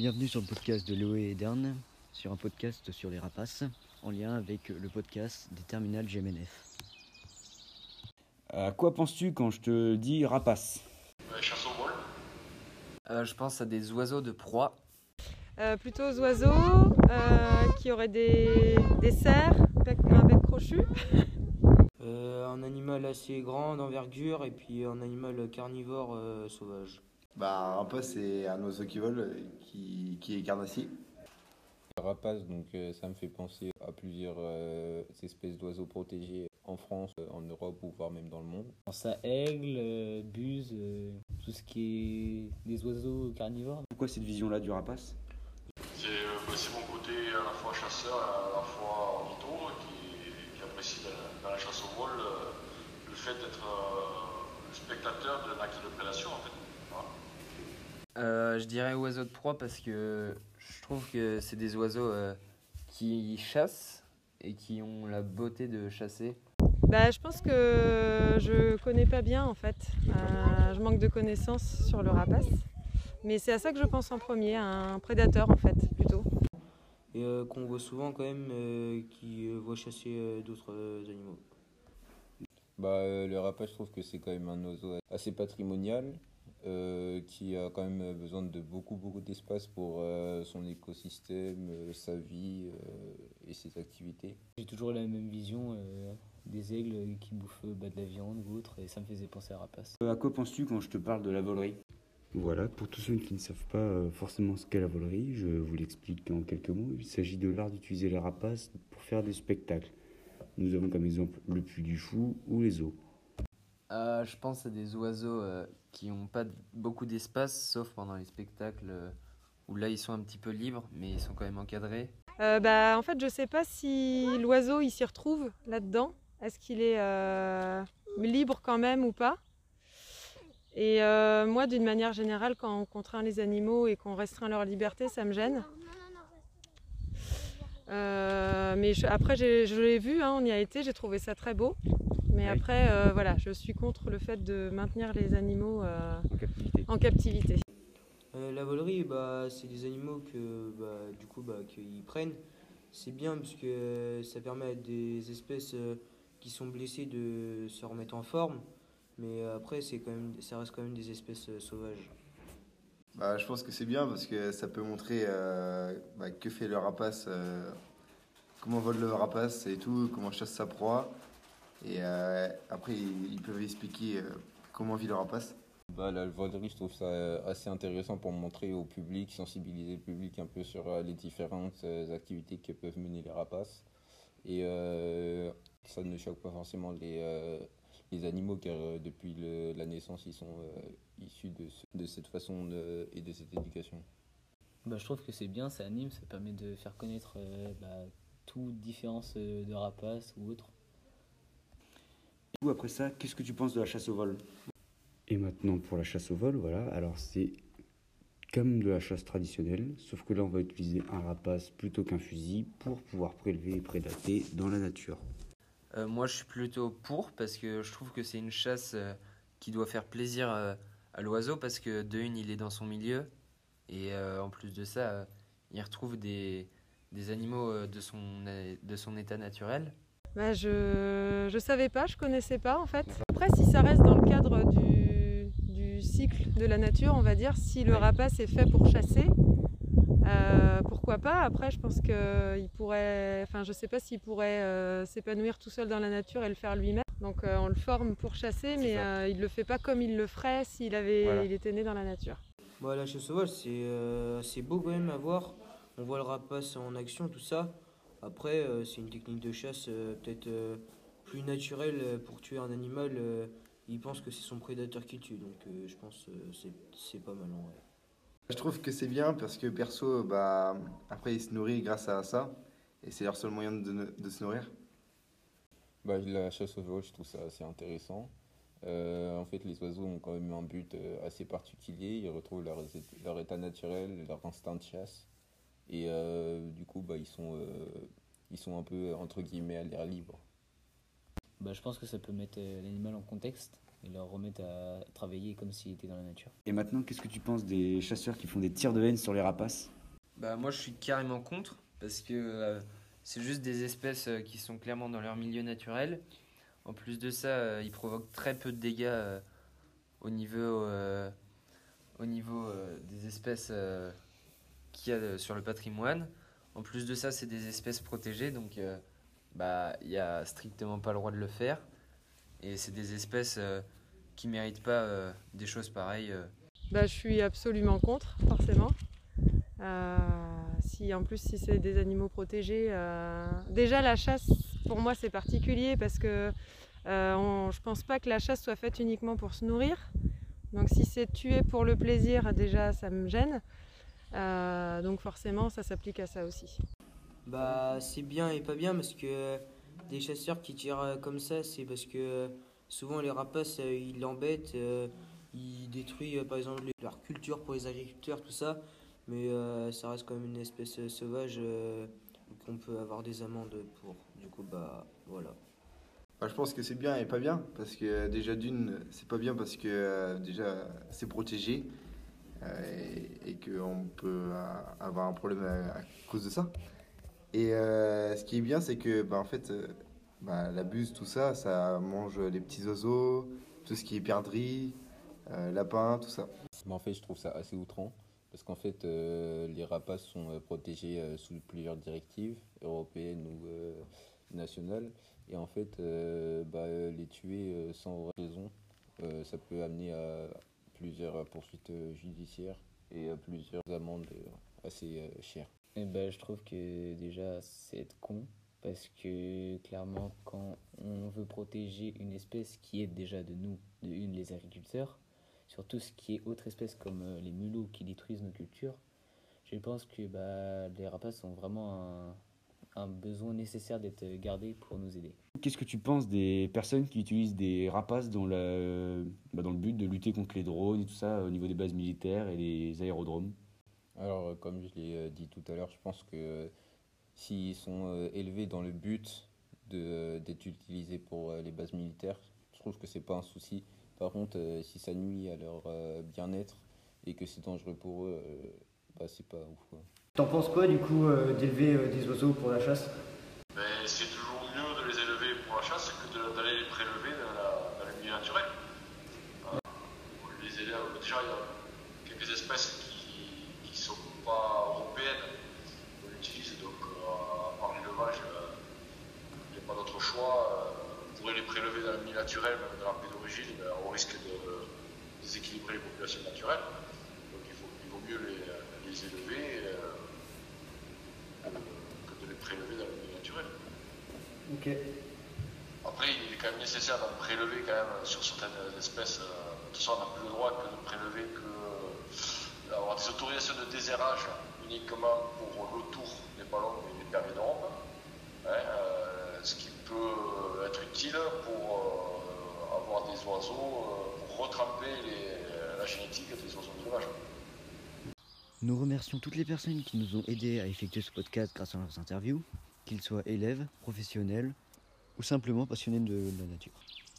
Bienvenue sur le podcast de Loé et Dern, sur un podcast sur les rapaces, en lien avec le podcast des terminales GMNF. À quoi penses-tu quand je te dis rapace? Chasse au vol. Euh, je pense à des oiseaux de proie. Euh, plutôt aux oiseaux euh, qui auraient des, des cerfs, bec- un bec crochu. Euh, un animal assez grand d'envergure et puis un animal carnivore euh, sauvage. Bah, un rapace, c'est un oiseau qui vole, qui, qui est carnassier. Rapace, donc euh, ça me fait penser à plusieurs euh, espèces d'oiseaux protégés en France, euh, en Europe ou voire même dans le monde. Je pense à aigle, euh, buse, euh, tout ce qui est des oiseaux carnivores. Pourquoi cette vision-là du rapace? C'est euh, bah, c'est mon côté à la fois chasseur et à la fois ornitho qui, qui apprécie dans la, dans la chasse au vol euh, le fait d'être euh, le spectateur d'un acte de prédation en fait. Euh, je dirais oiseaux de proie parce que je trouve que c'est des oiseaux euh, qui chassent et qui ont la beauté de chasser. Bah, je pense que je connais pas bien en fait. Euh, je manque de connaissances sur le rapace. Mais c'est à ça que je pense en premier, à un prédateur en fait, plutôt. Et euh, qu'on voit souvent quand même euh, qui euh, voit chasser euh, d'autres euh, animaux. Bah, euh, le rapace, je trouve que c'est quand même un oiseau assez patrimonial, euh, qui a quand même besoin de beaucoup, beaucoup d'espace pour euh, son écosystème, euh, sa vie euh, et ses activités. J'ai toujours la même vision euh, des aigles qui bouffent bah, de la viande ou autre, et ça me faisait penser à rapace. Euh, À quoi penses-tu quand je te parle de la volerie? Voilà, pour tous ceux qui ne savent pas forcément ce qu'est la volerie, je vous l'explique en quelques mots. Il s'agit de l'art d'utiliser les rapaces pour faire des spectacles. Nous avons comme exemple le puits du fou ou les eaux. Euh, je pense à des oiseaux euh, qui n'ont pas beaucoup d'espace, sauf pendant les spectacles euh, où là ils sont un petit peu libres, mais ils sont quand même encadrés. Bah, en fait, je sais pas si l'oiseau il s'y retrouve là-dedans. Est-ce qu'il est libre quand même ou pas? Et moi, d'une manière générale, quand on contraint les animaux et qu'on restreint leur liberté, ça me gêne. Mais après, je l'ai vu, hein, on y a été, j'ai trouvé ça très beau. Mais Oui. après, euh, voilà, je suis contre le fait de maintenir les animaux euh, en captivité en captivité. Euh, la volerie, bah, c'est des animaux que bah, du coup bah, qu'ils prennent. C'est bien parce que ça permet à des espèces qui sont blessées de se remettre en forme. Mais après, c'est quand même, ça reste quand même des espèces sauvages. Bah, je pense que c'est bien parce que ça peut montrer euh, bah, que fait le rapace, euh, comment vole le rapace et tout, comment chasse sa proie. Et euh, après, ils, peuvent expliquer euh, comment vit le rapace. Bah, la volerie, je trouve ça euh, assez intéressant pour montrer au public, sensibiliser le public un peu sur les différentes activités que peuvent mener les rapaces. Et euh, ça ne choque pas forcément les, euh, les animaux car euh, depuis le- la naissance, ils sont euh, issus de, ce- de cette façon de- et de cette éducation. Bah, je trouve que c'est bien, ça anime, ça permet de faire connaître euh, bah, toute différence de rapace ou autre. Après ça, qu'est-ce que tu penses de la chasse au vol? Et maintenant pour la chasse au vol, voilà. Alors c'est comme de la chasse traditionnelle, sauf que là on va utiliser un rapace plutôt qu'un fusil pour pouvoir prélever et prédater dans la nature. Euh, moi, je suis plutôt pour parce que je trouve que c'est une chasse euh, qui doit faire plaisir euh, à l'oiseau parce que de une, il est dans son milieu et euh, en plus de ça, il retrouve des, des animaux de, son, de son état naturel. Bah, je ne savais pas, je connaissais pas en fait. Après, si ça reste dans le cadre du, du cycle de la nature, on va dire, si le rapace est fait pour chasser, euh, pourquoi pas? Après, je pense qu'il pourrait, enfin, je sais pas s'il pourrait euh, s'épanouir tout seul dans la nature et le faire lui-même. Donc, euh, on le forme pour chasser, mais euh, il le fait pas comme il le ferait s'il avait, Voilà. il était né dans la nature. La chasse sauvage, c'est euh, c'est beau quand même à voir. On voit le rapace en action, tout ça. Après, euh, c'est une technique de chasse euh, peut-être euh, plus naturelle pour tuer un animal. euh, il pense que c'est son prédateur qui tue, donc euh, je pense que c'est c'est pas mal en vrai. Je trouve que c'est bien parce que perso, bah, après, ils se nourrissent grâce à ça. Et c'est leur seul moyen de, de se nourrir. Bah, la chasse au vol, je trouve ça assez intéressant. Euh, en fait, les oiseaux ont quand même un but assez particulier. Ils retrouvent leur, leur état naturel, leur instinct de chasse. Et euh, du coup, bah, ils, sont, euh, ils sont un peu, entre guillemets, à l'air libre. bah, Je pense que ça peut mettre euh, l'animal en contexte et leur remettre à travailler comme s'il était dans la nature. Et maintenant, qu'est-ce que tu penses des chasseurs qui font des tirs de haine sur les rapaces? Bah moi je suis carrément contre parce que euh, c'est juste des espèces euh, qui sont clairement dans leur milieu naturel. En plus de ça, euh, ils provoquent très peu de dégâts euh, au niveau, euh, au niveau euh, des espèces euh, qu'il y a euh, sur le patrimoine. En plus de ça, c'est des espèces protégées, donc euh, bah il y a strictement pas le droit de le faire. Et c'est des espèces euh, qui méritent pas euh, des choses pareilles. euh. Bah, je suis absolument contre, forcément. Euh, si en plus si c'est des animaux protégés, euh, déjà la chasse pour moi c'est particulier parce que euh, je pense pas que la chasse soit faite uniquement pour se nourrir. Donc si c'est tué pour le plaisir, déjà ça me gêne. Euh, donc forcément ça s'applique à ça aussi. Bah, c'est bien et pas bien parce que des chasseurs qui tirent comme ça, c'est parce que souvent les rapaces euh, ils l'embêtent, euh, ils détruisent par exemple leur culture pour les agriculteurs, tout ça. Mais euh, ça reste quand même une espèce sauvage euh, qu'on peut avoir des amendes pour. Du coup, bah voilà. Bah, je pense que c'est bien et pas bien, parce que déjà d'une, c'est pas bien parce que euh, déjà c'est protégé et, et qu'on peut euh, avoir un problème à, cause de ça. Et euh, ce qui est bien, c'est que bah, en fait, euh, bah, la buse, tout ça, ça mange les petits oiseaux, tout ce qui est perdrix, euh, lapins, tout ça. Mais en fait, je trouve ça assez outrant. Parce qu'en fait, euh, les rapaces sont euh, protégés euh, sous plusieurs directives européennes ou euh, nationales. Et en fait, euh, bah, euh, les tuer euh, sans raison, euh, ça peut amener à plusieurs poursuites euh, judiciaires et à plusieurs amendes euh, assez euh, chères. Et ben, je trouve que déjà c'est être con parce que clairement quand on veut protéger une espèce qui est déjà de nous, de une les agriculteurs, sur tout ce qui est autre espèce comme euh, les mulots qui détruisent nos cultures, je pense que bah, les rapaces ont vraiment un, un besoin nécessaire d'être gardés pour nous aider. Qu'est-ce que tu penses des personnes qui utilisent des rapaces dans, la, bah, dans le but de lutter contre les drones et tout ça au niveau des bases militaires et les aérodromes? Alors, euh, comme je l'ai euh, dit tout à l'heure, je pense que euh, s'ils sont euh, élevés dans le but de, d'être utilisés pour les bases militaires, je trouve que c'est pas un souci. Par contre, euh, si ça nuit à leur euh, bien-être et que c'est dangereux pour eux, euh, bah, c'est pas ouf. quoi. T'en penses quoi du coup euh, d'élever euh, des oiseaux pour la chasse? Mais c'est toujours mieux de les élever pour la chasse que d'aller les prélever dans, la- dans le milieu naturel. Euh, on les élève, déjà, il y a quelques espèces qui ne sont pas européennes. On l'utilise, donc euh, par l'élevage, il n'y a pas d'autre choix. On pourrait les prélever dans le milieu naturel, même dans leur pays d'origine, au risque de déséquilibrer les populations naturelles. Donc il, il vaut mieux les, les élever que de les prélever dans le milieu naturel. Ok. Après, il est quand même nécessaire d'en prélever quand même sur certaines espèces. euh, De toute façon, on n'a plus le droit que de prélever que euh, avoir des autorisations de déserrage uniquement pour l'autour des ballons et des permédromes, hein, euh, ce qui peut être utile pour euh, avoir des oiseaux, euh, pour retremper les- la génétique des oiseaux d'élevage. Nous remercions toutes les personnes qui nous ont aidés à effectuer ce podcast grâce à leurs interviews, qu'ils soient élèves, professionnels ou simplement passionnés de la nature.